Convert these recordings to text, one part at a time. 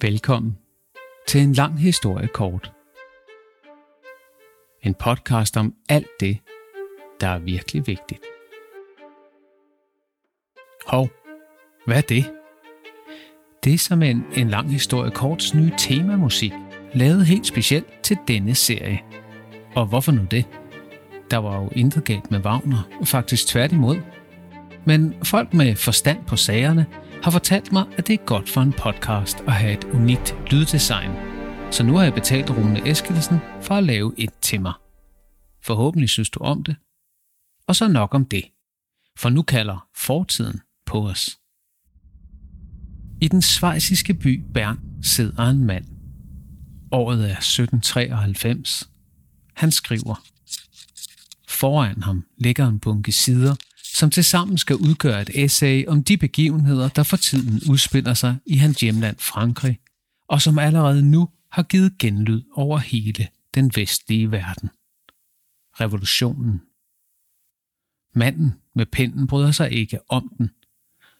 Velkommen til en lang historie kort. En podcast om alt det, der er virkelig vigtigt. Hov, hvad er det? Det er som en, en lang historie korts nye temamusik, lavet helt specielt til denne serie. Og hvorfor nu det? Der var jo intet galt med Wagner, faktisk tværtimod. Men folk med forstand på sagerne har fortalt mig, at det er godt for en podcast at have et unikt lyddesign. Så nu har jeg betalt Rune Eskelsen for at lave et til mig. Forhåbentlig synes du om det. Og så nok om det. For nu kalder fortiden på os. I den svejsiske by Bern sidder en mand. Året er 1793. Han skriver. Foran ham ligger en bunke sider, som tilsammen skal udgøre et essay om de begivenheder, der for tiden udspiller sig i hans hjemland Frankrig, og som allerede nu har givet genlyd over hele den vestlige verden. Revolutionen. Manden med pinden bryder sig ikke om den.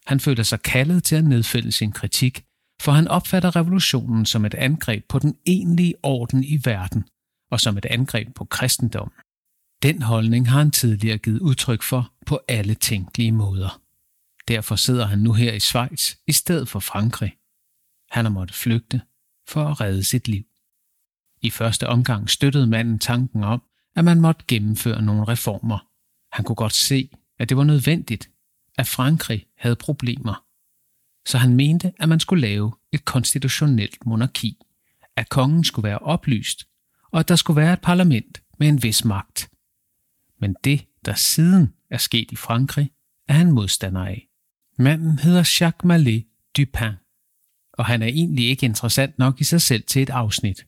Han føler sig kaldet til at nedfælde sin kritik, for han opfatter revolutionen som et angreb på den egentlige orden i verden, og som et angreb på kristendommen. Den holdning har han tidligere givet udtryk for på alle tænkelige måder. Derfor sidder han nu her i Schweiz i stedet for Frankrig. Han har måttet flygte for at redde sit liv. I første omgang støttede manden tanken om, at man måtte gennemføre nogle reformer. Han kunne godt se, at det var nødvendigt, at Frankrig havde problemer. Så han mente, at man skulle lave et konstitutionelt monarki, at kongen skulle være oplyst, og at der skulle være et parlament med en vis magt. Men det, der siden er sket i Frankrig, er han modstander af. Manden hedder Jacques Mallet Dupin, og han er egentlig ikke interessant nok i sig selv til et afsnit.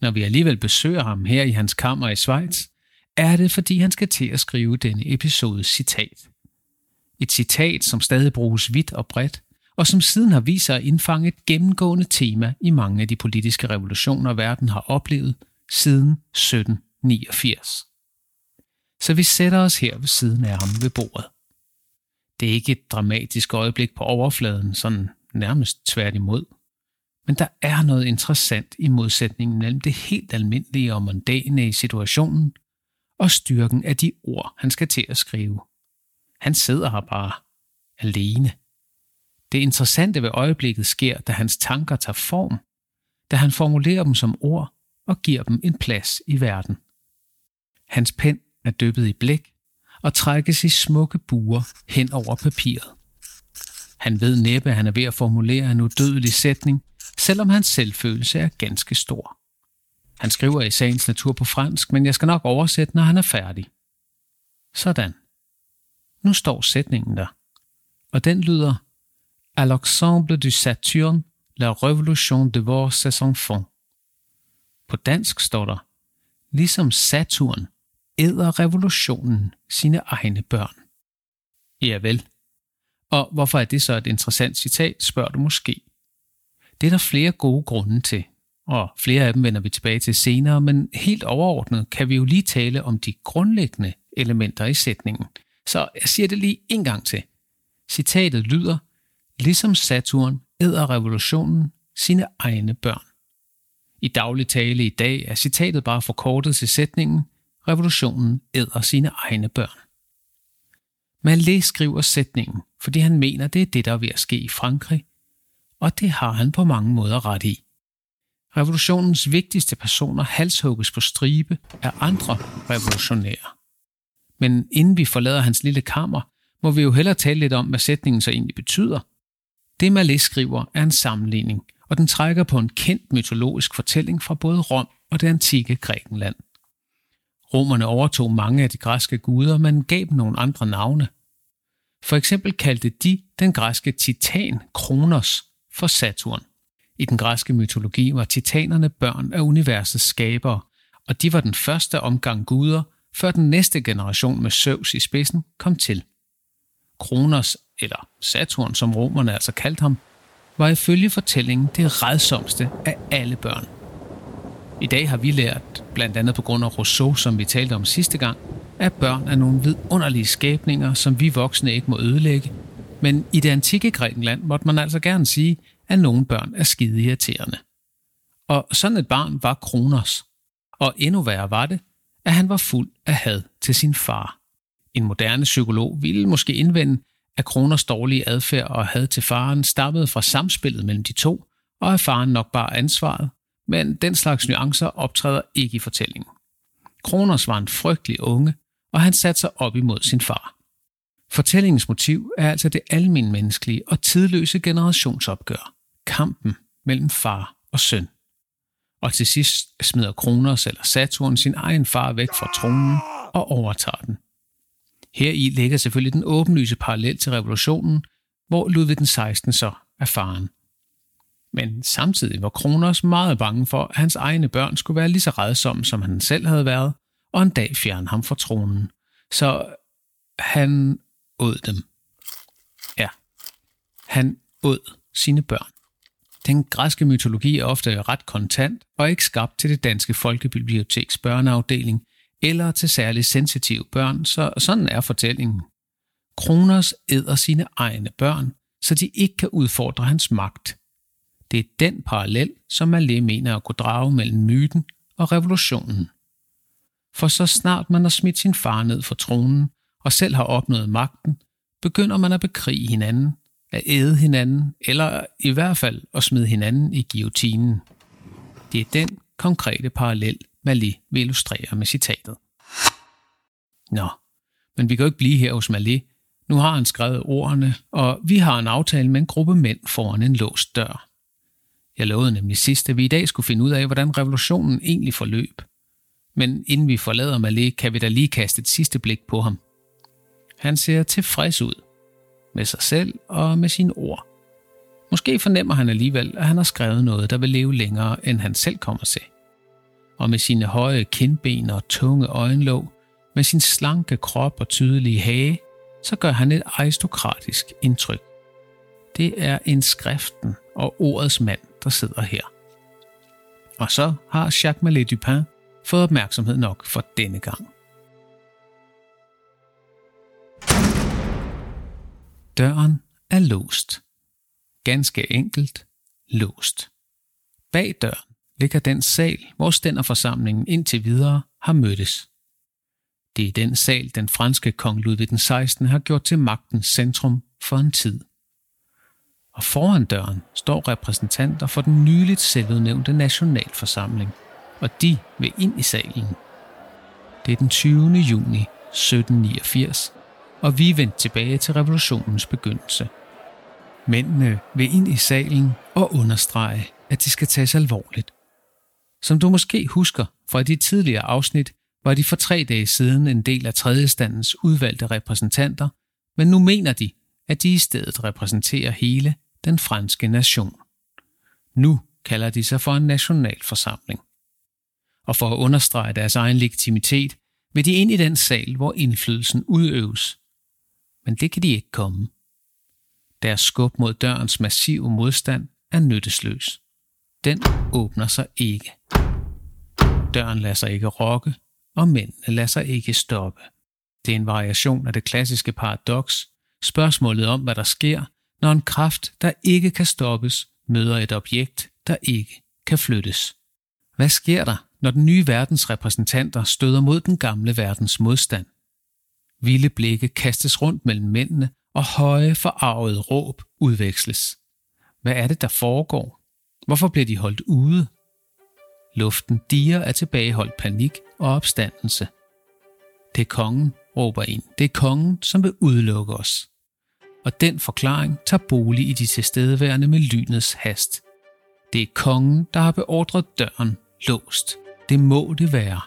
Når vi alligevel besøger ham her i hans kammer i Schweiz, er det fordi han skal til at skrive denne episodes citat. Et citat, som stadig bruges vidt og bredt, og som siden har vist sig at indfange et gennemgående tema i mange af de politiske revolutioner, verden har oplevet siden 1789 så vi sætter os her ved siden af ham ved bordet. Det er ikke et dramatisk øjeblik på overfladen, sådan nærmest tværtimod. Men der er noget interessant i modsætningen mellem det helt almindelige og mondane i situationen og styrken af de ord, han skal til at skrive. Han sidder her bare alene. Det interessante ved øjeblikket sker, da hans tanker tager form, da han formulerer dem som ord og giver dem en plads i verden. Hans pen er dyppet i blæk og trækkes i smukke buer hen over papiret. Han ved næppe, at han er ved at formulere en udødelig sætning, selvom hans selvfølelse er ganske stor. Han skriver i sagens natur på fransk, men jeg skal nok oversætte, når han er færdig. Sådan. Nu står sætningen der. Og den lyder À l'ensemble du Saturne, la révolution de vos enfants. På dansk står der, ligesom Saturn æder revolutionen sine egne børn. Ja vel. Og hvorfor er det så et interessant citat, spørger du måske. Det er der flere gode grunde til, og flere af dem vender vi tilbage til senere, men helt overordnet kan vi jo lige tale om de grundlæggende elementer i sætningen. Så jeg siger det lige en gang til. Citatet lyder, ligesom Saturn æder revolutionen sine egne børn. I daglig tale i dag er citatet bare forkortet til sætningen, revolutionen æder sine egne børn. Malé skriver sætningen, fordi han mener, det er det, der er ved at ske i Frankrig, og det har han på mange måder ret i. Revolutionens vigtigste personer halshugges på stribe af andre revolutionære. Men inden vi forlader hans lille kammer, må vi jo hellere tale lidt om, hvad sætningen så egentlig betyder. Det Malé skriver er en sammenligning, og den trækker på en kendt mytologisk fortælling fra både Rom og det antikke Grækenland. Romerne overtog mange af de græske guder, men gav dem nogle andre navne. For eksempel kaldte de den græske titan Kronos for Saturn. I den græske mytologi var titanerne børn af universets skabere, og de var den første omgang guder, før den næste generation med Zeus i spidsen kom til. Kronos, eller Saturn som romerne altså kaldte ham, var ifølge fortællingen det redsomste af alle børn. I dag har vi lært, blandt andet på grund af Rousseau, som vi talte om sidste gang, at børn er nogle vidunderlige skabninger, som vi voksne ikke må ødelægge. Men i det antikke Grækenland måtte man altså gerne sige, at nogle børn er skide irriterende. Og sådan et barn var Kronos. Og endnu værre var det, at han var fuld af had til sin far. En moderne psykolog ville måske indvende, at Kronos dårlige adfærd og had til faren stammede fra samspillet mellem de to, og at faren nok bare ansvaret, men den slags nuancer optræder ikke i fortællingen. Kronos var en frygtelig unge, og han satte sig op imod sin far. Fortællingens motiv er altså det almindelige og tidløse generationsopgør, kampen mellem far og søn. Og til sidst smider Kronos eller Saturn sin egen far væk fra tronen og overtager den. Her i ligger selvfølgelig den åbenlyse parallel til revolutionen, hvor Ludvig den 16. så er faren. Men samtidig var Kronos meget bange for, at hans egne børn skulle være lige så redsomme, som han selv havde været, og en dag fjerne ham fra tronen. Så han åd dem. Ja, han åd sine børn. Den græske mytologi er ofte ret kontant og ikke skabt til det danske folkebiblioteks børneafdeling eller til særligt sensitive børn, så sådan er fortællingen. Kronos æder sine egne børn, så de ikke kan udfordre hans magt. Det er den parallel, som Malé mener at kunne drage mellem myten og revolutionen. For så snart man har smidt sin far ned for tronen og selv har opnået magten, begynder man at bekrige hinanden, at æde hinanden, eller i hvert fald at smide hinanden i guillotinen. Det er den konkrete parallel, Malé vil illustrere med citatet. Nå, men vi kan jo ikke blive her hos Malé. Nu har han skrevet ordene, og vi har en aftale med en gruppe mænd foran en låst dør. Jeg lovede nemlig sidst, at vi i dag skulle finde ud af, hvordan revolutionen egentlig forløb. Men inden vi forlader Malé, kan vi da lige kaste et sidste blik på ham. Han ser tilfreds ud. Med sig selv og med sine ord. Måske fornemmer han alligevel, at han har skrevet noget, der vil leve længere, end han selv kommer til. Og med sine høje kindben og tunge øjenlåg, med sin slanke krop og tydelige hage, så gør han et aristokratisk indtryk. Det er en skriften og ordets mand, der sidder her. Og så har Jacques Malé Dupin fået opmærksomhed nok for denne gang. Døren er låst. Ganske enkelt låst. Bag døren ligger den sal, hvor stænderforsamlingen indtil videre har mødtes. Det er den sal, den franske kong Ludvig den 16. har gjort til magtens centrum for en tid og foran døren står repræsentanter for den nyligt selvudnævnte nationalforsamling, og de vil ind i salen. Det er den 20. juni 1789, og vi er vendt tilbage til revolutionens begyndelse. Mændene vil ind i salen og understrege, at de skal tages alvorligt. Som du måske husker fra de tidligere afsnit, var de for tre dage siden en del af tredjestandens udvalgte repræsentanter, men nu mener de, at de i stedet repræsenterer hele den franske nation. Nu kalder de sig for en nationalforsamling. Og for at understrege deres egen legitimitet, vil de ind i den sal, hvor indflydelsen udøves. Men det kan de ikke komme. Deres skub mod dørens massive modstand er nyttesløs. Den åbner sig ikke. Døren lader sig ikke rokke, og mændene lader sig ikke stoppe. Det er en variation af det klassiske paradoks, spørgsmålet om, hvad der sker, når en kraft, der ikke kan stoppes, møder et objekt, der ikke kan flyttes. Hvad sker der, når den nye verdens repræsentanter støder mod den gamle verdens modstand? Vilde blikke kastes rundt mellem mændene, og høje, forarvede råb udveksles. Hvad er det, der foregår? Hvorfor bliver de holdt ude? Luften diger af tilbageholdt panik og opstandelse. Det er kongen, råber en. Det er kongen, som vil udelukke os og den forklaring tager bolig i de tilstedeværende med lynets hast. Det er kongen, der har beordret døren låst. Det må det være.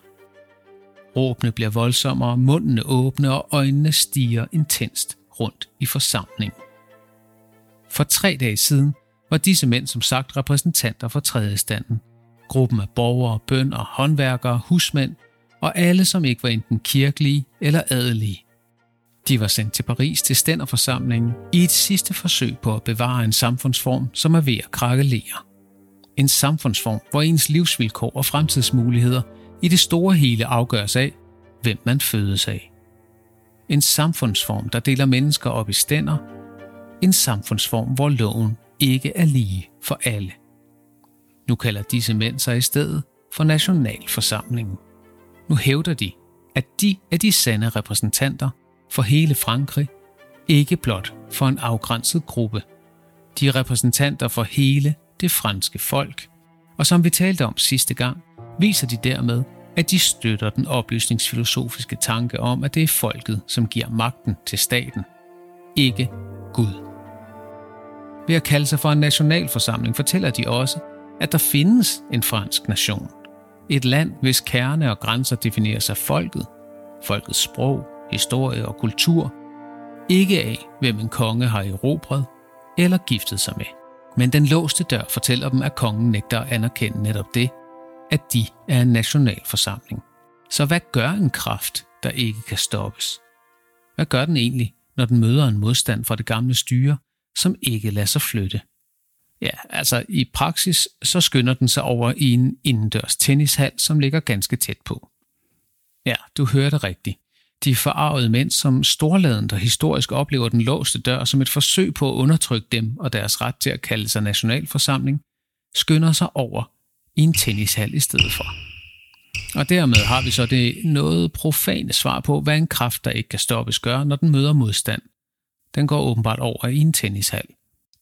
Råbene bliver voldsommere, mundene åbne og øjnene stiger intenst rundt i forsamlingen. For tre dage siden var disse mænd som sagt repræsentanter for tredje standen. Gruppen af borgere, bønder, håndværkere, husmænd og alle, som ikke var enten kirkelige eller adelige. De var sendt til Paris til stænderforsamlingen i et sidste forsøg på at bevare en samfundsform, som er ved at krakkelere. En samfundsform, hvor ens livsvilkår og fremtidsmuligheder i det store hele afgøres af, hvem man fødes af. En samfundsform, der deler mennesker op i stænder. En samfundsform, hvor loven ikke er lige for alle. Nu kalder disse mænd sig i stedet for Nationalforsamlingen. Nu hævder de, at de er de sande repræsentanter for hele Frankrig, ikke blot for en afgrænset gruppe. De er repræsentanter for hele det franske folk, og som vi talte om sidste gang, viser de dermed, at de støtter den oplysningsfilosofiske tanke om, at det er folket, som giver magten til staten, ikke Gud. Ved at kalde sig for en nationalforsamling fortæller de også, at der findes en fransk nation. Et land, hvis kerne og grænser defineres af folket, folkets sprog, historie og kultur, ikke af, hvem en konge har erobret eller giftet sig med. Men den låste dør fortæller dem, at kongen nægter at anerkende netop det, at de er en nationalforsamling. Så hvad gør en kraft, der ikke kan stoppes? Hvad gør den egentlig, når den møder en modstand fra det gamle styre, som ikke lader sig flytte? Ja, altså i praksis så skynder den sig over i en indendørs tennishal, som ligger ganske tæt på. Ja, du hørte rigtigt. De forarvede mænd, som storladen, der historisk oplever den låste dør som et forsøg på at undertrykke dem og deres ret til at kalde sig nationalforsamling, skynder sig over i en tennishal i stedet for. Og dermed har vi så det noget profane svar på, hvad en kraft, der ikke kan stoppes, gør, når den møder modstand. Den går åbenbart over i en tennishal.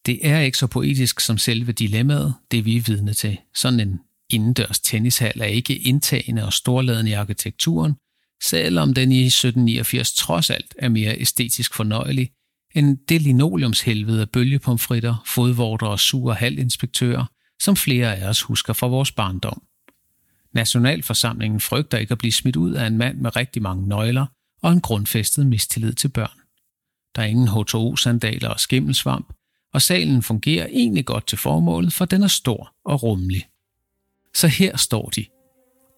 Det er ikke så poetisk som selve dilemmaet, det vi er vidne til. Sådan en indendørs tennishal er ikke indtagende og storladen i arkitekturen, selvom den i 1789 trods alt er mere æstetisk fornøjelig end det linoleumshelvede af bølgepomfritter, fodvorter og sure halvinspektører, som flere af os husker fra vores barndom. Nationalforsamlingen frygter ikke at blive smidt ud af en mand med rigtig mange nøgler og en grundfæstet mistillid til børn. Der er ingen H2O-sandaler og skimmelsvamp, og salen fungerer egentlig godt til formålet, for den er stor og rummelig. Så her står de,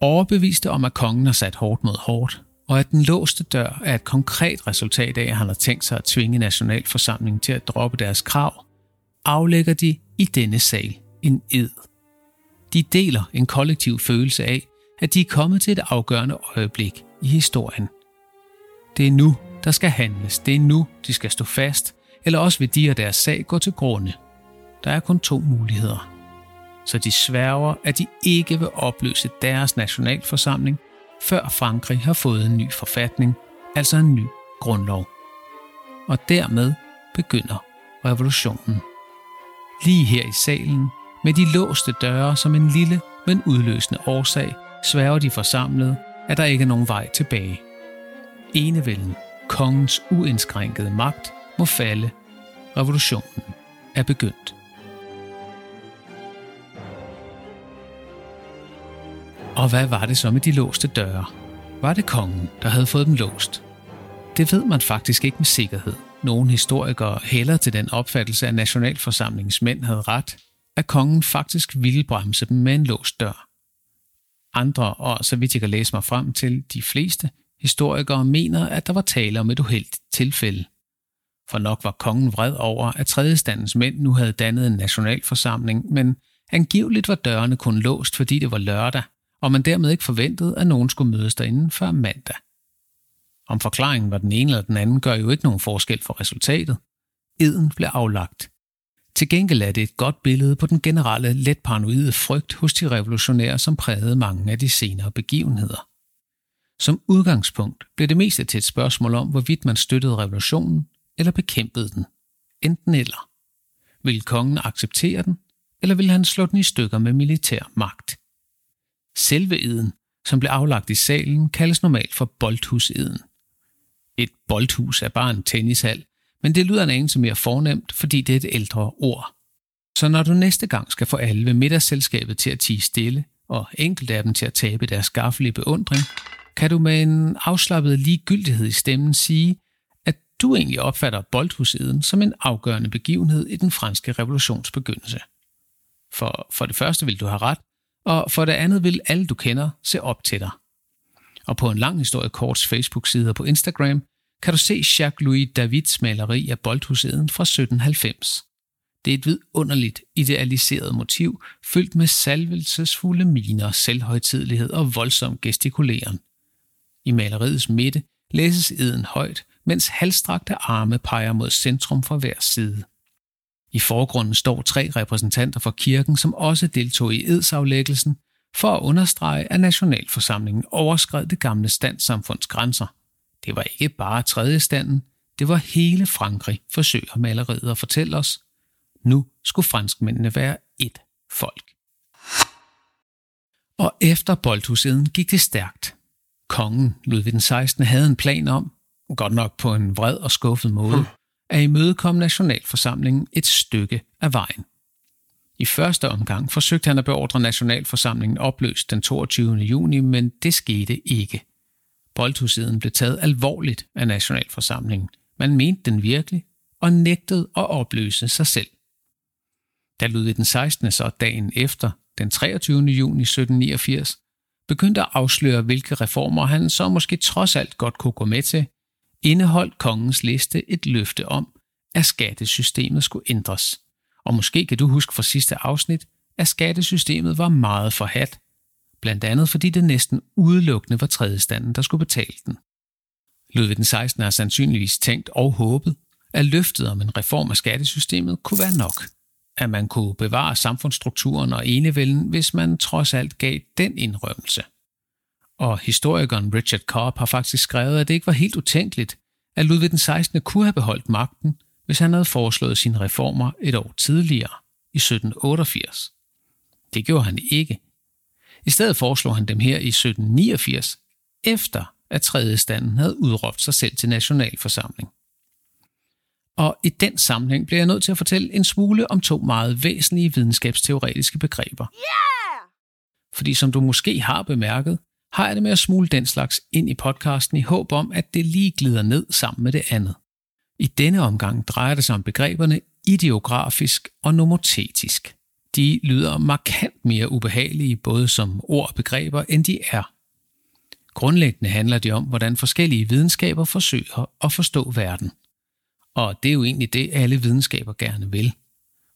overbeviste om, at kongen har sat hårdt mod hårdt, og at den låste dør er et konkret resultat af, at han har tænkt sig at tvinge nationalforsamlingen til at droppe deres krav, aflægger de i denne sal en ed. De deler en kollektiv følelse af, at de er kommet til et afgørende øjeblik i historien. Det er nu, der skal handles. Det er nu, de skal stå fast, eller også vil de og deres sag gå til grunde. Der er kun to muligheder. Så de sværger, at de ikke vil opløse deres nationalforsamling, før Frankrig har fået en ny forfatning, altså en ny grundlov. Og dermed begynder revolutionen. Lige her i salen med de låste døre som en lille, men udløsende årsag, sværger de forsamlede, at der ikke er nogen vej tilbage. Enevælden, kongens uindskrænkede magt, må falde. Revolutionen er begyndt. Og hvad var det så med de låste døre? Var det kongen, der havde fået dem låst? Det ved man faktisk ikke med sikkerhed. Nogle historikere hælder til den opfattelse, at nationalforsamlingens mænd havde ret, at kongen faktisk ville bremse dem med en låst dør. Andre, og så vidt jeg kan læse mig frem til de fleste, historikere mener, at der var tale om et uheldigt tilfælde. For nok var kongen vred over, at tredjestandens mænd nu havde dannet en nationalforsamling, men angiveligt var dørene kun låst, fordi det var lørdag, og man dermed ikke forventede, at nogen skulle mødes derinde før mandag. Om forklaringen var den ene eller den anden, gør jo ikke nogen forskel for resultatet. Eden blev aflagt. Til gengæld er det et godt billede på den generelle let paranoide frygt hos de revolutionære, som prægede mange af de senere begivenheder. Som udgangspunkt blev det meste til et spørgsmål om, hvorvidt man støttede revolutionen eller bekæmpede den. Enten eller. Vil kongen acceptere den, eller vil han slå den i stykker med militær magt? Selve eden, som blev aflagt i salen, kaldes normalt for boldhuseden. Et boldhus er bare en tennishal, men det lyder en anelse mere fornemt, fordi det er et ældre ord. Så når du næste gang skal få alle ved middagsselskabet til at tige stille, og enkelt af dem til at tabe deres skaffelige beundring, kan du med en afslappet ligegyldighed i stemmen sige, at du egentlig opfatter boldhuseden som en afgørende begivenhed i den franske revolutions begyndelse. For, for det første vil du have ret, og for det andet vil alle du kender se op til dig. Og på en lang historie korts Facebook-side og på Instagram kan du se Jacques-Louis Davids maleri af boldhuseden fra 1790. Det er et vidunderligt idealiseret motiv, fyldt med salvelsesfulde miner, selvhøjtidlighed og voldsom gestikuleren. I maleriets midte læses eden højt, mens halvstrakte arme peger mod centrum fra hver side. I forgrunden står tre repræsentanter fra kirken, som også deltog i edsaflæggelsen, for at understrege, at nationalforsamlingen overskred det gamle standsamfunds grænser. Det var ikke bare tredje standen, det var hele Frankrig, forsøger maleriet at fortælle os. Nu skulle franskmændene være et folk. Og efter boldhuseden gik det stærkt. Kongen, Ludvig den 16. havde en plan om, godt nok på en vred og skuffet måde, hmm at imødekomme nationalforsamlingen et stykke af vejen. I første omgang forsøgte han at beordre nationalforsamlingen opløst den 22. juni, men det skete ikke. Boldhusiden blev taget alvorligt af nationalforsamlingen. Man mente den virkelig og nægtede at opløse sig selv. Da Ludvig den 16. så dagen efter, den 23. juni 1789, begyndte at afsløre, hvilke reformer han så måske trods alt godt kunne gå med til, indeholdt kongens liste et løfte om, at skattesystemet skulle ændres. Og måske kan du huske fra sidste afsnit, at skattesystemet var meget forhat, blandt andet fordi det næsten udelukkende var tredjestanden, der skulle betale den. Ludvig den 16. har sandsynligvis tænkt og håbet, at løftet om en reform af skattesystemet kunne være nok. At man kunne bevare samfundsstrukturen og enevælden, hvis man trods alt gav den indrømmelse. Og historikeren Richard Cobb har faktisk skrevet, at det ikke var helt utænkeligt, at Ludvig den 16. kunne have beholdt magten, hvis han havde foreslået sine reformer et år tidligere, i 1788. Det gjorde han ikke. I stedet foreslog han dem her i 1789, efter at tredje standen havde udråbt sig selv til nationalforsamling. Og i den sammenhæng bliver jeg nødt til at fortælle en smule om to meget væsentlige videnskabsteoretiske begreber. Yeah! Fordi som du måske har bemærket, har jeg det med at smule den slags ind i podcasten i håb om, at det lige glider ned sammen med det andet. I denne omgang drejer det sig om begreberne ideografisk og nomotetisk. De lyder markant mere ubehagelige både som ord og begreber, end de er. Grundlæggende handler det om, hvordan forskellige videnskaber forsøger at forstå verden. Og det er jo egentlig det, alle videnskaber gerne vil.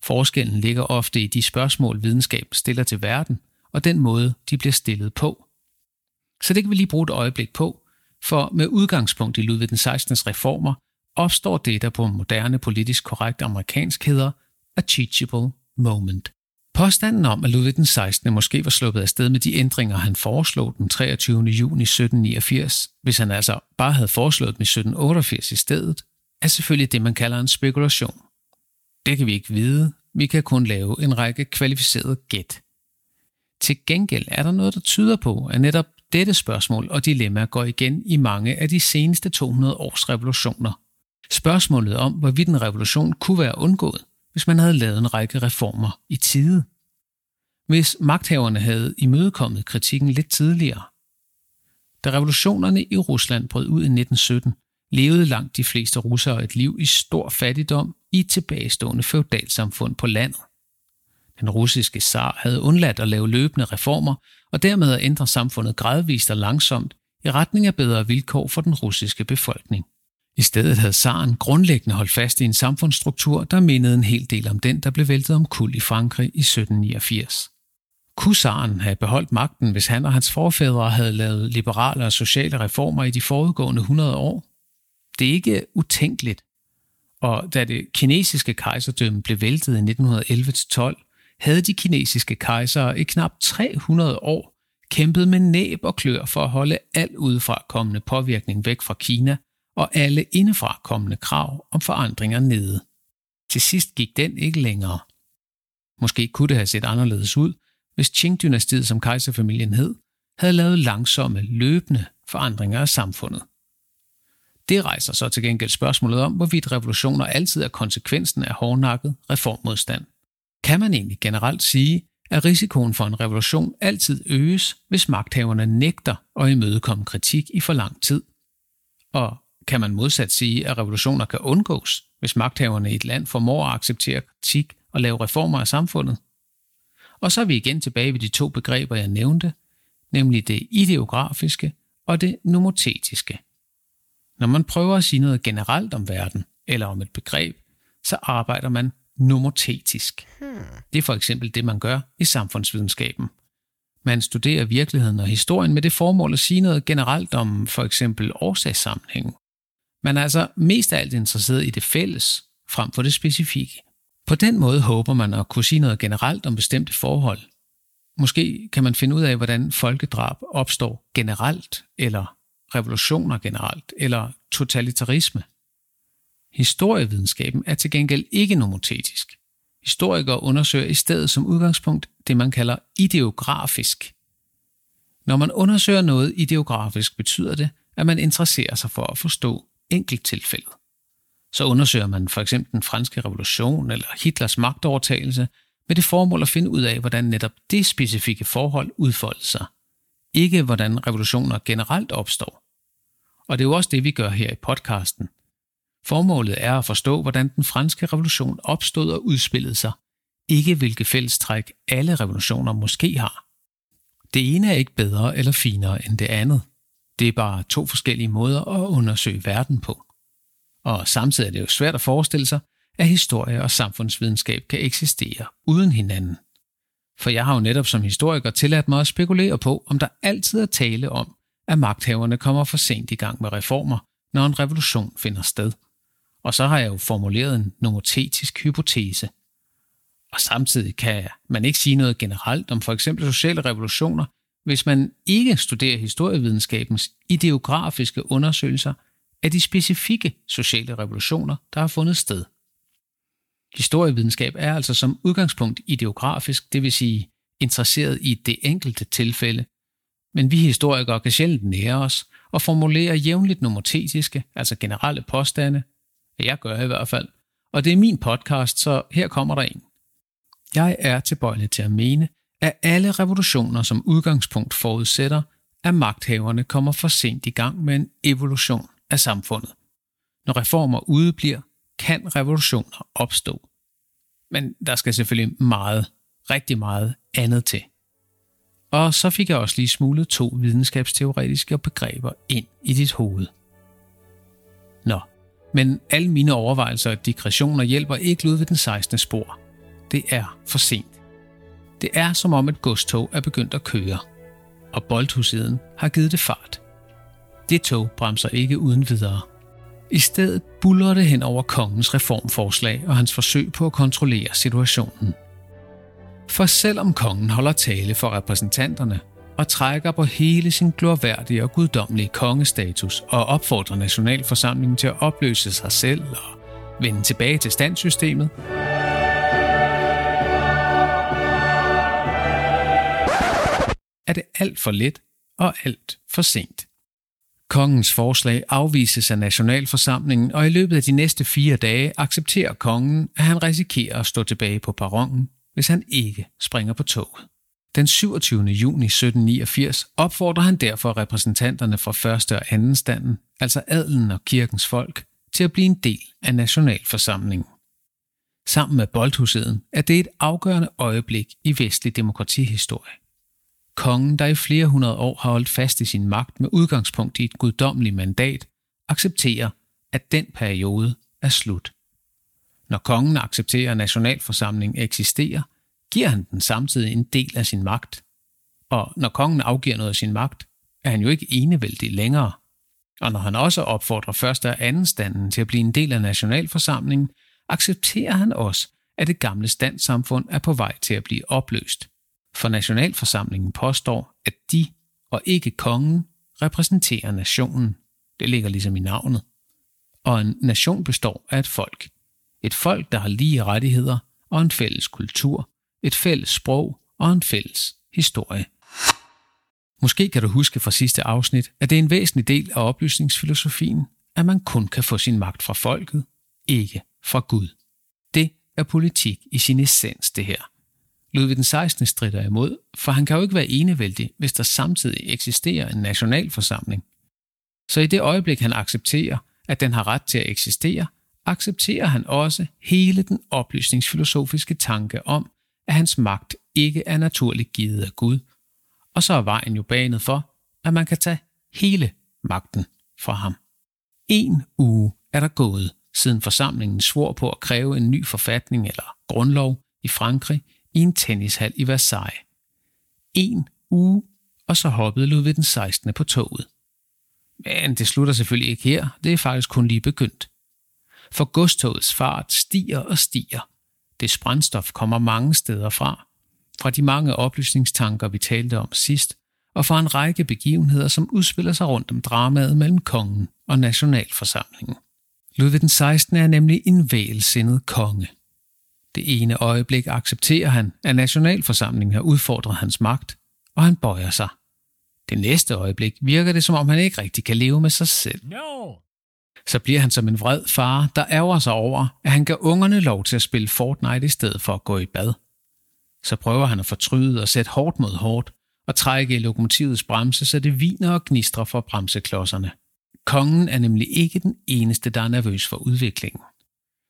Forskellen ligger ofte i de spørgsmål, videnskab stiller til verden, og den måde, de bliver stillet på. Så det kan vi lige bruge et øjeblik på, for med udgangspunkt i Ludvig den 16. reformer opstår det, der på moderne politisk korrekt amerikansk hedder a teachable moment. Påstanden om, at Ludvig den 16. måske var sluppet af sted med de ændringer, han foreslog den 23. juni 1789, hvis han altså bare havde foreslået dem i 1788 i stedet, er selvfølgelig det, man kalder en spekulation. Det kan vi ikke vide. Vi kan kun lave en række kvalificerede gæt. Til gengæld er der noget, der tyder på, at netop dette spørgsmål og dilemma går igen i mange af de seneste 200 års revolutioner. Spørgsmålet om, hvorvidt en revolution kunne være undgået, hvis man havde lavet en række reformer i tide. Hvis magthaverne havde imødekommet kritikken lidt tidligere. Da revolutionerne i Rusland brød ud i 1917, levede langt de fleste russere et liv i stor fattigdom i et tilbagestående feudalsamfund på landet. Den russiske zar havde undladt at lave løbende reformer og dermed at ændre samfundet gradvist og langsomt i retning af bedre vilkår for den russiske befolkning. I stedet havde zaren grundlæggende holdt fast i en samfundsstruktur, der mindede en hel del om den, der blev væltet om kul i Frankrig i 1789. Kunne zaren have beholdt magten, hvis han og hans forfædre havde lavet liberale og sociale reformer i de forudgående 100 år? Det er ikke utænkeligt. Og da det kinesiske kejserdømme blev væltet i 1911-12, havde de kinesiske kejsere i knap 300 år kæmpet med næb og klør for at holde al udefra kommende påvirkning væk fra Kina og alle indefra kommende krav om forandringer nede. Til sidst gik den ikke længere. Måske kunne det have set anderledes ud, hvis Qing-dynastiet, som kejserfamilien hed, havde lavet langsomme, løbende forandringer af samfundet. Det rejser så til gengæld spørgsmålet om, hvorvidt revolutioner altid er konsekvensen af hårdnakket reformmodstand. Kan man egentlig generelt sige, at risikoen for en revolution altid øges, hvis magthaverne nægter at imødekomme kritik i for lang tid? Og kan man modsat sige, at revolutioner kan undgås, hvis magthaverne i et land formår at acceptere kritik og lave reformer af samfundet? Og så er vi igen tilbage ved de to begreber, jeg nævnte, nemlig det ideografiske og det nomotetiske. Når man prøver at sige noget generelt om verden eller om et begreb, så arbejder man nomotetisk. Hmm. Det er for eksempel det, man gør i samfundsvidenskaben. Man studerer virkeligheden og historien med det formål at sige noget generelt om for eksempel årsagssammenhængen. Man er altså mest af alt interesseret i det fælles, frem for det specifikke. På den måde håber man at kunne sige noget generelt om bestemte forhold. Måske kan man finde ud af, hvordan folkedrab opstår generelt, eller revolutioner generelt, eller totalitarisme. Historievidenskaben er til gengæld ikke nomotetisk. Historikere undersøger i stedet som udgangspunkt det, man kalder ideografisk. Når man undersøger noget ideografisk, betyder det, at man interesserer sig for at forstå enkelttilfældet. Så undersøger man for eksempel den franske revolution eller Hitlers magtovertagelse med det formål at finde ud af, hvordan netop det specifikke forhold udfoldede sig. Ikke hvordan revolutioner generelt opstår. Og det er jo også det, vi gør her i podcasten. Formålet er at forstå, hvordan den franske revolution opstod og udspillede sig, ikke hvilke fællestræk alle revolutioner måske har. Det ene er ikke bedre eller finere end det andet. Det er bare to forskellige måder at undersøge verden på. Og samtidig er det jo svært at forestille sig, at historie og samfundsvidenskab kan eksistere uden hinanden. For jeg har jo netop som historiker tilladt mig at spekulere på, om der altid er tale om, at magthaverne kommer for sent i gang med reformer, når en revolution finder sted. Og så har jeg jo formuleret en nomotetisk hypotese. Og samtidig kan man ikke sige noget generelt om for eksempel sociale revolutioner, hvis man ikke studerer historievidenskabens ideografiske undersøgelser af de specifikke sociale revolutioner, der har fundet sted. Historievidenskab er altså som udgangspunkt ideografisk, det vil sige interesseret i det enkelte tilfælde, men vi historikere kan sjældent nære os og formulere jævnligt nomotetiske, altså generelle påstande. Jeg gør i hvert fald. Og det er min podcast, så her kommer der en. Jeg er tilbøjelig til at mene, at alle revolutioner som udgangspunkt forudsætter, at magthaverne kommer for sent i gang med en evolution af samfundet. Når reformer udebliver, kan revolutioner opstå. Men der skal selvfølgelig meget, rigtig meget andet til. Og så fik jeg også lige smuglet to videnskabsteoretiske begreber ind i dit hoved. Nå, men alle mine overvejelser og digressioner hjælper ikke ud ved den 16. spor. Det er for sent. Det er som om et godstog er begyndt at køre, og boldhusiden har givet det fart. Det tog bremser ikke uden videre. I stedet buller det hen over kongens reformforslag og hans forsøg på at kontrollere situationen. For selvom kongen holder tale for repræsentanterne og trækker på hele sin glorværdige og guddommelige kongestatus og opfordrer nationalforsamlingen til at opløse sig selv og vende tilbage til standsystemet, er det alt for let og alt for sent. Kongens forslag afvises af nationalforsamlingen, og i løbet af de næste fire dage accepterer kongen, at han risikerer at stå tilbage på perronen, hvis han ikke springer på toget. Den 27. juni 1789 opfordrer han derfor repræsentanterne fra første og anden standen, altså adelen og kirkens folk, til at blive en del af nationalforsamlingen. Sammen med boldhuseden er det et afgørende øjeblik i vestlig demokratihistorie. Kongen, der i flere hundrede år har holdt fast i sin magt med udgangspunkt i et guddommeligt mandat, accepterer, at den periode er slut. Når kongen accepterer, at nationalforsamlingen eksisterer, giver han den samtidig en del af sin magt. Og når kongen afgiver noget af sin magt, er han jo ikke enevældig længere. Og når han også opfordrer første og anden standen til at blive en del af nationalforsamlingen, accepterer han også, at det gamle standsamfund er på vej til at blive opløst for nationalforsamlingen påstår, at de og ikke kongen repræsenterer nationen. Det ligger ligesom i navnet. Og en nation består af et folk. Et folk, der har lige rettigheder og en fælles kultur, et fælles sprog og en fælles historie. Måske kan du huske fra sidste afsnit, at det er en væsentlig del af oplysningsfilosofien, at man kun kan få sin magt fra folket, ikke fra Gud. Det er politik i sin essens, det her. Ludvig den 16. strider imod, for han kan jo ikke være enevældig, hvis der samtidig eksisterer en nationalforsamling. Så i det øjeblik han accepterer, at den har ret til at eksistere, accepterer han også hele den oplysningsfilosofiske tanke om, at hans magt ikke er naturligt givet af Gud, og så er vejen jo banet for, at man kan tage hele magten fra ham. En uge er der gået, siden forsamlingen svor på at kræve en ny forfatning eller grundlov i Frankrig i en tennishal i Versailles. En uge, og så hoppede Ludvig den 16. på toget. Men det slutter selvfølgelig ikke her, det er faktisk kun lige begyndt. For godstogets fart stiger og stiger. Det brændstof kommer mange steder fra. Fra de mange oplysningstanker, vi talte om sidst, og fra en række begivenheder, som udspiller sig rundt om dramaet mellem kongen og nationalforsamlingen. Ludvig den 16. er nemlig en vælsindet konge. Det ene øjeblik accepterer han, at nationalforsamlingen har udfordret hans magt, og han bøjer sig. Det næste øjeblik virker det, som om han ikke rigtig kan leve med sig selv. No. Så bliver han som en vred far, der ærger sig over, at han gav ungerne lov til at spille Fortnite i stedet for at gå i bad. Så prøver han at fortryde og sætte hårdt mod hårdt, og trække i lokomotivets bremse, så det viner og gnistrer for bremseklodserne. Kongen er nemlig ikke den eneste, der er nervøs for udviklingen.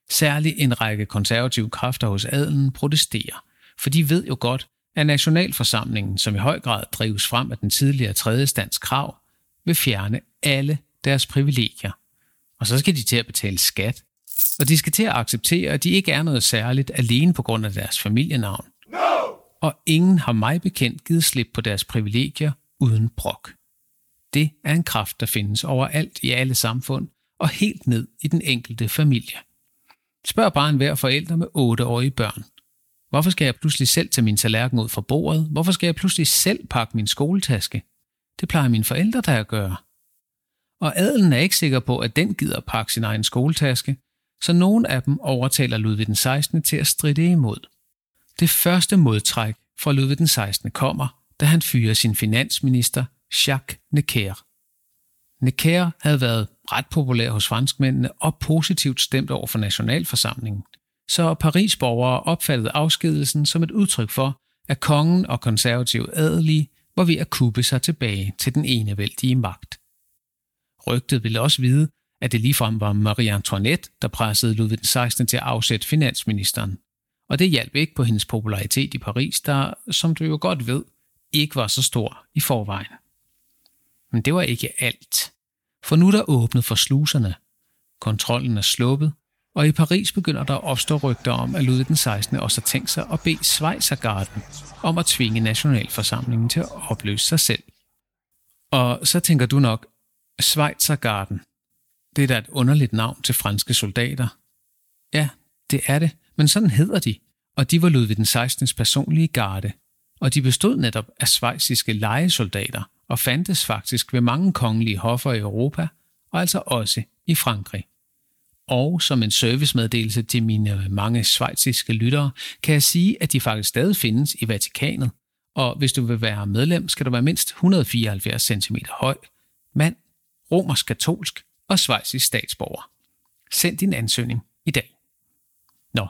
Særligt en række konservative kræfter hos adelen protesterer, for de ved jo godt, at nationalforsamlingen, som i høj grad drives frem af den tidligere tredje stands krav, vil fjerne alle deres privilegier. Og så skal de til at betale skat, og de skal til at acceptere, at de ikke er noget særligt alene på grund af deres familienavn. No! Og ingen har mig bekendt givet slip på deres privilegier uden brok. Det er en kraft, der findes overalt i alle samfund og helt ned i den enkelte familie. Spørg bare en hver forældre med 8-årige børn. Hvorfor skal jeg pludselig selv tage min tallerken ud fra bordet? Hvorfor skal jeg pludselig selv pakke min skoletaske? Det plejer mine forældre der at gøre. Og adelen er ikke sikker på, at den gider pakke sin egen skoletaske, så nogen af dem overtaler Ludvig den 16. til at stride imod. Det første modtræk fra Ludvig den 16. kommer, da han fyrer sin finansminister Jacques Necker. Necker havde været ret populær hos franskmændene og positivt stemt over for nationalforsamlingen, så Paris-borgere opfattede afskedelsen som et udtryk for, at kongen og konservative adelige var ved at kuppe sig tilbage til den enevældige magt. Rygtet ville også vide, at det ligefrem var Marie Antoinette, der pressede Ludvig den 16. til at afsætte finansministeren. Og det hjalp ikke på hendes popularitet i Paris, der, som du jo godt ved, ikke var så stor i forvejen. Men det var ikke alt. For nu er der åbnet for sluserne. Kontrollen er sluppet, og i Paris begynder der at opstå rygter om, at Ludvig den 16. også har tænkt sig at bede Schweizergarden om at tvinge nationalforsamlingen til at opløse sig selv. Og så tænker du nok, Schweizergarden, det er da et underligt navn til franske soldater. Ja, det er det, men sådan hedder de, og de var Ludvig den 16. personlige garde, og de bestod netop af svejsiske lejesoldater og fandtes faktisk ved mange kongelige hoffer i Europa, og altså også i Frankrig. Og som en servicemeddelelse til mine mange svejsiske lyttere, kan jeg sige, at de faktisk stadig findes i Vatikanet, og hvis du vil være medlem, skal du være mindst 174 cm høj, mand, romersk-katolsk og svejsisk statsborger. Send din ansøgning i dag. Nå,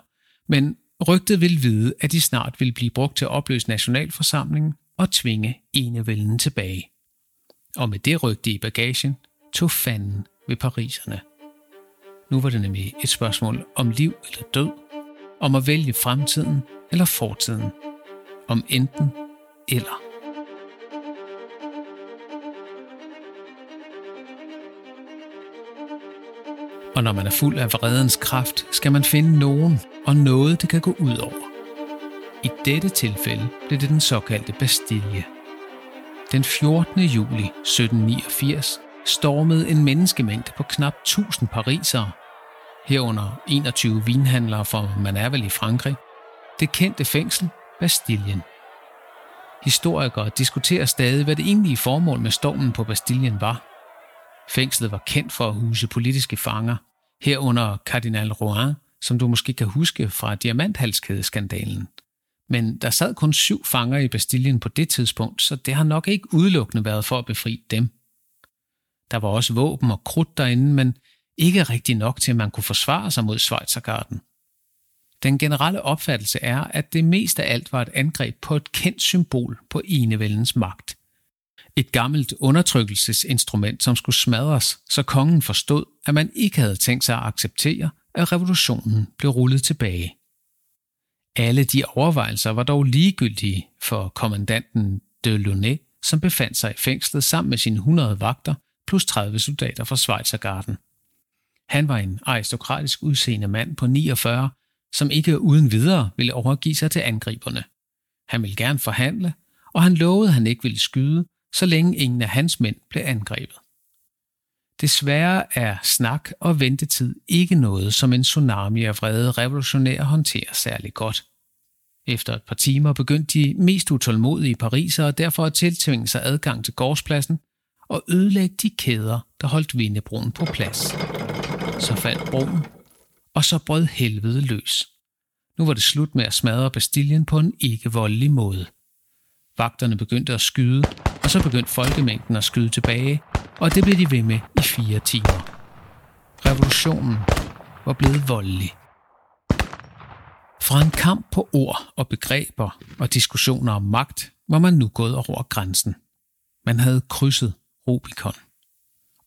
men rygtet vil vide, at de snart vil blive brugt til at opløse nationalforsamlingen og tvinge enevælden tilbage. Og med det rygte i bagagen tog fanden ved pariserne. Nu var det nemlig et spørgsmål om liv eller død, om at vælge fremtiden eller fortiden, om enten eller. Og når man er fuld af vredens kraft, skal man finde nogen og noget, det kan gå ud over. I dette tilfælde blev det den såkaldte Bastille. Den 14. juli 1789 stormede en menneskemængde på knap 1000 parisere, herunder 21 vinhandlere fra Manerval i Frankrig, det kendte fængsel Bastillen. Historikere diskuterer stadig, hvad det egentlige formål med stormen på Bastillen var. Fængslet var kendt for at huse politiske fanger, herunder kardinal Rouen, som du måske kan huske fra diamanthalskædeskandalen. Men der sad kun syv fanger i Bastillen på det tidspunkt, så det har nok ikke udelukkende været for at befri dem. Der var også våben og krudt derinde, men ikke rigtig nok til, at man kunne forsvare sig mod Schweizergarden. Den generelle opfattelse er, at det mest af alt var et angreb på et kendt symbol på enevældens magt. Et gammelt undertrykkelsesinstrument, som skulle smadres, så kongen forstod, at man ikke havde tænkt sig at acceptere, at revolutionen blev rullet tilbage. Alle de overvejelser var dog ligegyldige for kommandanten de Launay, som befandt sig i fængslet sammen med sine 100 vagter plus 30 soldater fra Schweizergarden. Han var en aristokratisk udseende mand på 49, som ikke uden videre ville overgive sig til angriberne. Han ville gerne forhandle, og han lovede, at han ikke ville skyde, så længe ingen af hans mænd blev angrebet. Desværre er snak og ventetid ikke noget, som en tsunami af vrede revolutionære håndterer særlig godt. Efter et par timer begyndte de mest utålmodige parisere derfor at tiltvinge sig adgang til gårdspladsen og ødelægge de kæder, der holdt vindebroen på plads. Så faldt broen, og så brød helvede løs. Nu var det slut med at smadre Bastillen på en ikke voldelig måde. Vagterne begyndte at skyde, og så begyndte folkemængden at skyde tilbage, og det blev de ved med i fire timer. Revolutionen var blevet voldelig. Fra en kamp på ord og begreber og diskussioner om magt, var man nu gået over grænsen. Man havde krydset Rubicon.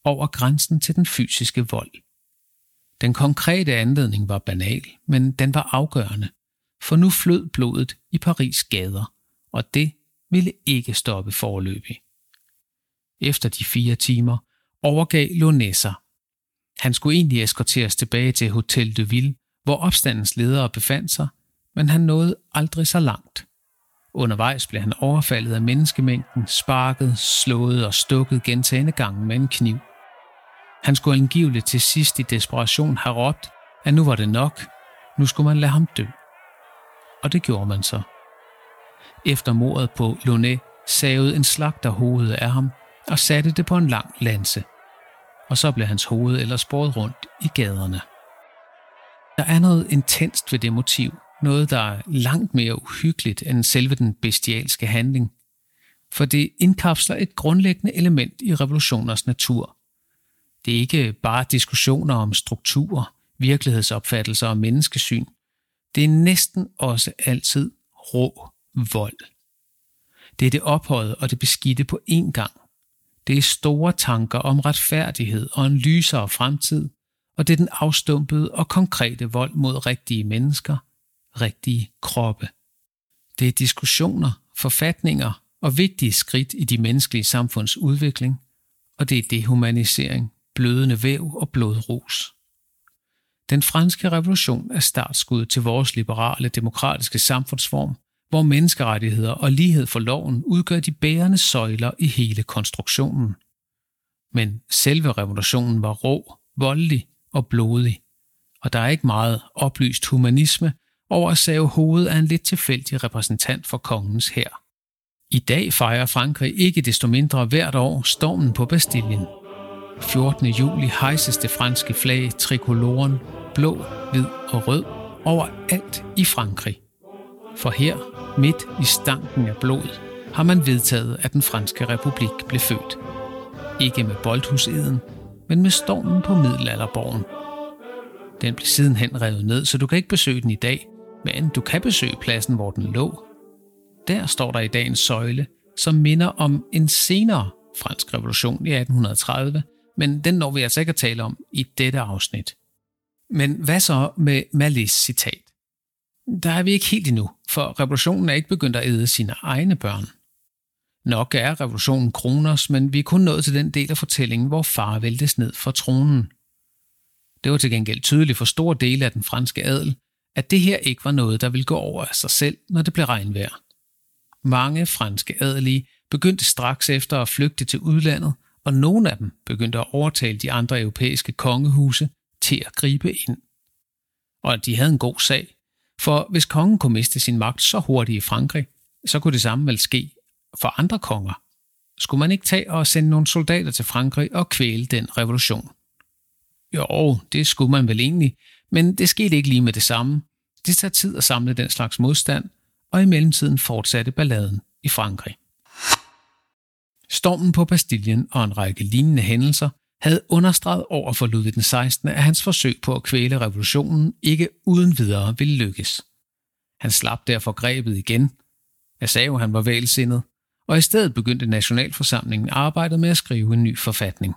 Over grænsen til den fysiske vold. Den konkrete anledning var banal, men den var afgørende, for nu flød blodet i Paris gader, og det ville ikke stoppe forløbig. Efter de fire timer overgav Lonessa. Han skulle egentlig eskorteres tilbage til Hotel de Ville, hvor opstandens ledere befandt sig, men han nåede aldrig så langt. Undervejs blev han overfaldet af menneskemængden, sparket, slået og stukket gentagende gange med en kniv. Han skulle angiveligt til sidst i desperation have råbt, at nu var det nok, nu skulle man lade ham dø. Og det gjorde man så. Efter mordet på Lonet savede en slagter hovedet af ham og satte det på en lang lanse. Og så blev hans hoved ellers båret rundt i gaderne. Der er noget intenst ved det motiv, noget der er langt mere uhyggeligt end selve den bestialske handling, for det indkapsler et grundlæggende element i revolutioners natur. Det er ikke bare diskussioner om strukturer, virkelighedsopfattelser og menneskesyn. Det er næsten også altid rå vold. Det er det ophøjet og det beskidte på én gang. Det er store tanker om retfærdighed og en lysere fremtid, og det er den afstumpede og konkrete vold mod rigtige mennesker, rigtige kroppe. Det er diskussioner, forfatninger og vigtige skridt i de menneskelige samfunds udvikling, og det er dehumanisering, blødende væv og blodrus. Den franske revolution er startskud til vores liberale demokratiske samfundsform, hvor menneskerettigheder og lighed for loven udgør de bærende søjler i hele konstruktionen. Men selve revolutionen var rå, voldelig og blodig, og der er ikke meget oplyst humanisme over at save hovedet af en lidt tilfældig repræsentant for kongens hær. I dag fejrer Frankrig ikke desto mindre hvert år stormen på Bastillen. 14. juli hejses det franske flag trikoloren blå, hvid og rød overalt i Frankrig. For her, midt i stanken af blod, har man vedtaget, at den franske republik blev født. Ikke med boldhuseden, men med stormen på middelalderborgen. Den blev sidenhen revet ned, så du kan ikke besøge den i dag, men du kan besøge pladsen, hvor den lå. Der står der i dag en søjle, som minder om en senere fransk revolution i 1830, men den når vi altså ikke at tale om i dette afsnit. Men hvad så med Malis citat? Der er vi ikke helt endnu, for revolutionen er ikke begyndt at æde sine egne børn. Nok er revolutionen kroners, men vi er kun nået til den del af fortællingen, hvor far væltes ned fra tronen. Det var til gengæld tydeligt for store dele af den franske adel, at det her ikke var noget, der ville gå over af sig selv, når det blev regnvejr. Mange franske adelige begyndte straks efter at flygte til udlandet, og nogle af dem begyndte at overtale de andre europæiske kongehuse til at gribe ind. Og de havde en god sag, for hvis kongen kunne miste sin magt så hurtigt i Frankrig, så kunne det samme vel ske for andre konger. Skulle man ikke tage og sende nogle soldater til Frankrig og kvæle den revolution? Jo, det skulle man vel egentlig, men det skete ikke lige med det samme. Det tager tid at samle den slags modstand, og i mellemtiden fortsatte balladen i Frankrig. Stormen på Bastillen og en række lignende hændelser havde understreget over for Ludvig den 16. at hans forsøg på at kvæle revolutionen ikke uden videre ville lykkes. Han slap derfor grebet igen. Jeg sagde jo, han var velsindet, og i stedet begyndte Nationalforsamlingen arbejdet med at skrive en ny forfatning.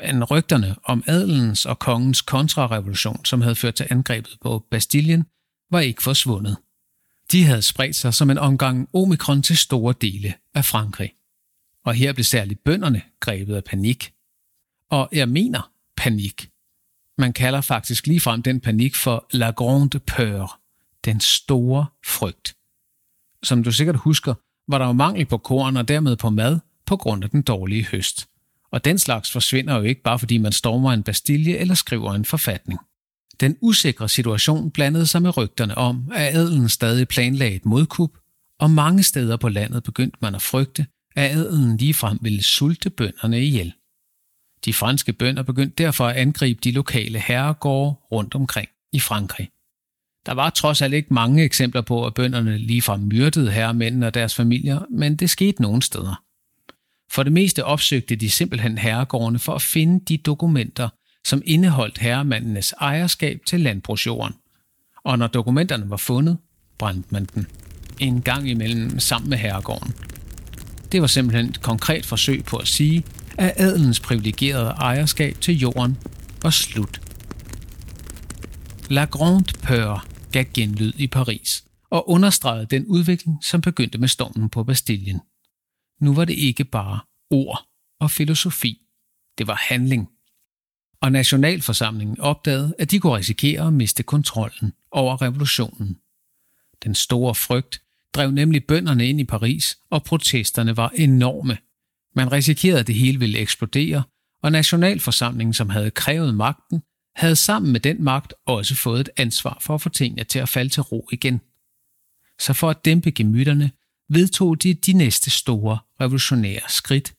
Men rygterne om adelens og kongens kontrarevolution, som havde ført til angrebet på Bastillen, var ikke forsvundet. De havde spredt sig som en omgang omikron til store dele af Frankrig. Og her blev særligt bønderne grebet af panik. Og jeg mener panik. Man kalder faktisk ligefrem den panik for la grande peur, den store frygt. Som du sikkert husker, var der jo mangel på korn og dermed på mad på grund af den dårlige høst. Og den slags forsvinder jo ikke bare fordi man stormer en bastille eller skriver en forfatning. Den usikre situation blandede sig med rygterne om, at adelen stadig planlagde et modkup, og mange steder på landet begyndte man at frygte, at adelen ligefrem ville sulte bønderne ihjel. De franske bønder begyndte derfor at angribe de lokale herregårde rundt omkring i Frankrig. Der var trods alt ikke mange eksempler på, at bønderne ligefrem myrdede herremændene og deres familier, men det skete nogle steder. For det meste opsøgte de simpelthen herregårdene for at finde de dokumenter, som indeholdt herremandenes ejerskab til landbrugsjorden. Og når dokumenterne var fundet, brændte man dem. En gang imellem sammen med herregården. Det var simpelthen et konkret forsøg på at sige, af adelens privilegerede ejerskab til jorden var slut. La Grande Peur gav genlyd i Paris og understregede den udvikling, som begyndte med stormen på Bastillen. Nu var det ikke bare ord og filosofi. Det var handling. Og Nationalforsamlingen opdagede, at de kunne risikere at miste kontrollen over revolutionen. Den store frygt drev nemlig bønderne ind i Paris, og protesterne var enorme. Man risikerede, at det hele ville eksplodere, og Nationalforsamlingen, som havde krævet magten, havde sammen med den magt også fået et ansvar for at få tingene til at falde til ro igen. Så for at dæmpe gemytterne, vedtog de de næste store revolutionære skridt,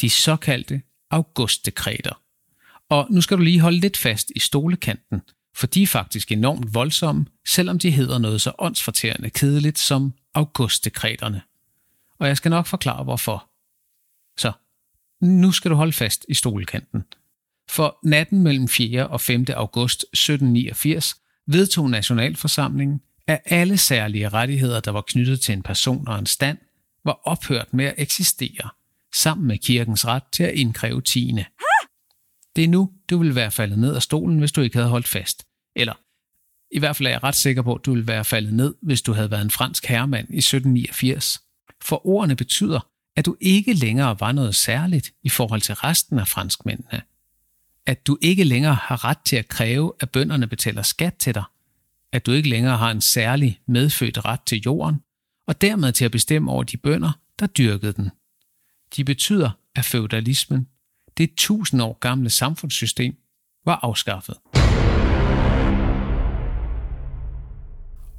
de såkaldte augustdekreter. Og nu skal du lige holde lidt fast i stolekanten, for de er faktisk enormt voldsomme, selvom de hedder noget så åndsfortærende kedeligt som augustdekreterne. Og jeg skal nok forklare hvorfor. Nu skal du holde fast i stolekanten. For natten mellem 4. og 5. august 1789 vedtog Nationalforsamlingen, at alle særlige rettigheder, der var knyttet til en person og en stand, var ophørt med at eksistere, sammen med kirkens ret til at indkræve tiende. Det er nu, du vil være faldet ned af stolen, hvis du ikke havde holdt fast. Eller, i hvert fald er jeg ret sikker på, at du ville være faldet ned, hvis du havde været en fransk herremand i 1789. For ordene betyder, at du ikke længere var noget særligt i forhold til resten af franskmændene. At du ikke længere har ret til at kræve, at bønderne betaler skat til dig. At du ikke længere har en særlig medfødt ret til jorden, og dermed til at bestemme over de bønder, der dyrkede den. De betyder, at feudalismen, det tusind år gamle samfundssystem, var afskaffet.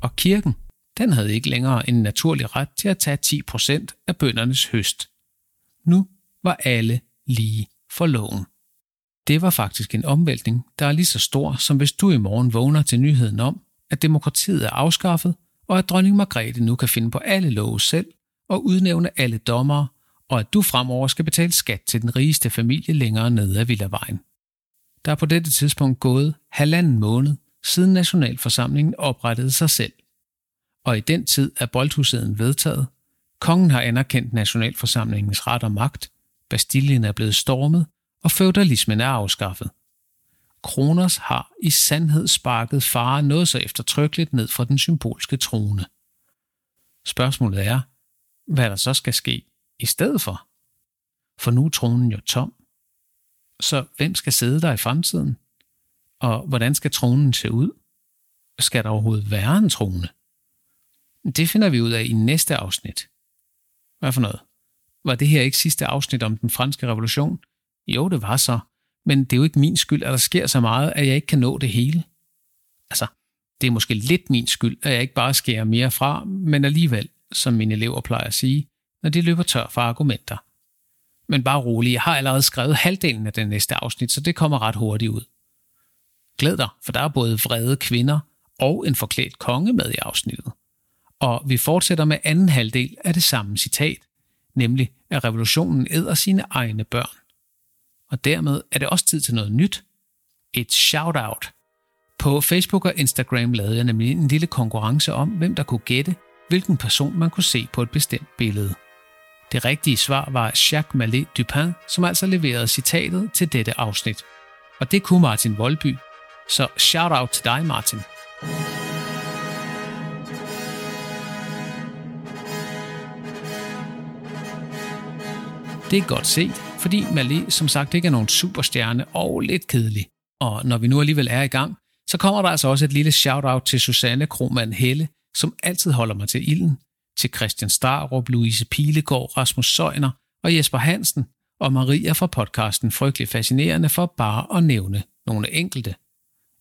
Og kirken, den havde ikke længere en naturlig ret til at tage 10% af bøndernes høst. Nu var alle lige for loven. Det var faktisk en omvæltning, der er lige så stor, som hvis du i morgen vågner til nyheden om, at demokratiet er afskaffet, og at dronning Margrethe nu kan finde på alle love selv og udnævne alle dommere, og at du fremover skal betale skat til den rigeste familie længere nede af Villavejen. Der er på dette tidspunkt gået halvanden måned, siden Nationalforsamlingen oprettede sig selv. Og i den tid er boldhuset vedtaget, kongen har anerkendt Nationalforsamlingens ret og magt, Bastillen er blevet stormet, og feudalismen er afskaffet. Kronos har i sandhed sparket fare noget så eftertrykkeligt ned fra den symbolske trone. Spørgsmålet er, hvad der så skal ske i stedet for. For nu er tronen jo tom. Så hvem skal sidde der i fremtiden? Og hvordan skal tronen se ud? Skal der overhovedet være en trone? Det finder vi ud af i næste afsnit. Hvad for noget? Var det her ikke sidste afsnit om den franske revolution? Jo, det var så. Men det er jo ikke min skyld, at der sker så meget, at jeg ikke kan nå det hele. Altså, det er måske lidt min skyld, at jeg ikke bare skærer mere fra, men alligevel, som mine elever plejer at sige, når de løber tør for argumenter. Men bare rolig, jeg har allerede skrevet halvdelen af den næste afsnit, så det kommer ret hurtigt ud. Glæd dig, for der er både vrede kvinder og en forklædt konge med i afsnittet. Og vi fortsætter med anden halvdel af det samme citat, nemlig at revolutionen æder sine egne børn. Og dermed er det også tid til noget nyt. Et shout-out. På Facebook og Instagram lavede jeg nemlig en lille konkurrence om, hvem der kunne gætte, hvilken person man kunne se på et bestemt billede. Det rigtige svar var Jacques Mallet Dupin, som altså leverede citatet til dette afsnit. Og det kunne Martin Voldby. Så shout out til dig, Martin. Det er godt set, fordi Malé som sagt ikke er nogen superstjerne og lidt kedelig. Og når vi nu alligevel er i gang, så kommer der altså også et lille shout-out til Susanne Kromand Helle, som altid holder mig til ilden, til Christian Starup, Louise Pilegaard, Rasmus Søjner og Jesper Hansen, og Maria fra podcasten Frygtelig Fascinerende for bare at nævne nogle enkelte.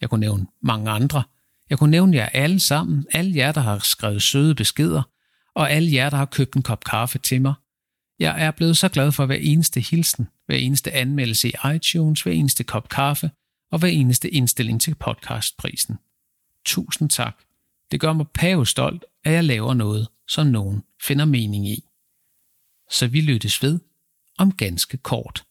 Jeg kunne nævne mange andre. Jeg kunne nævne jer alle sammen, alle jer, der har skrevet søde beskeder, og alle jer, der har købt en kop kaffe til mig. Jeg er blevet så glad for hver eneste hilsen, hver eneste anmeldelse i iTunes, hver eneste kop kaffe og hver eneste indstilling til podcastprisen. Tusind tak. Det gør mig pavestolt, at jeg laver noget, som nogen finder mening i. Så vi lyttes ved om ganske kort.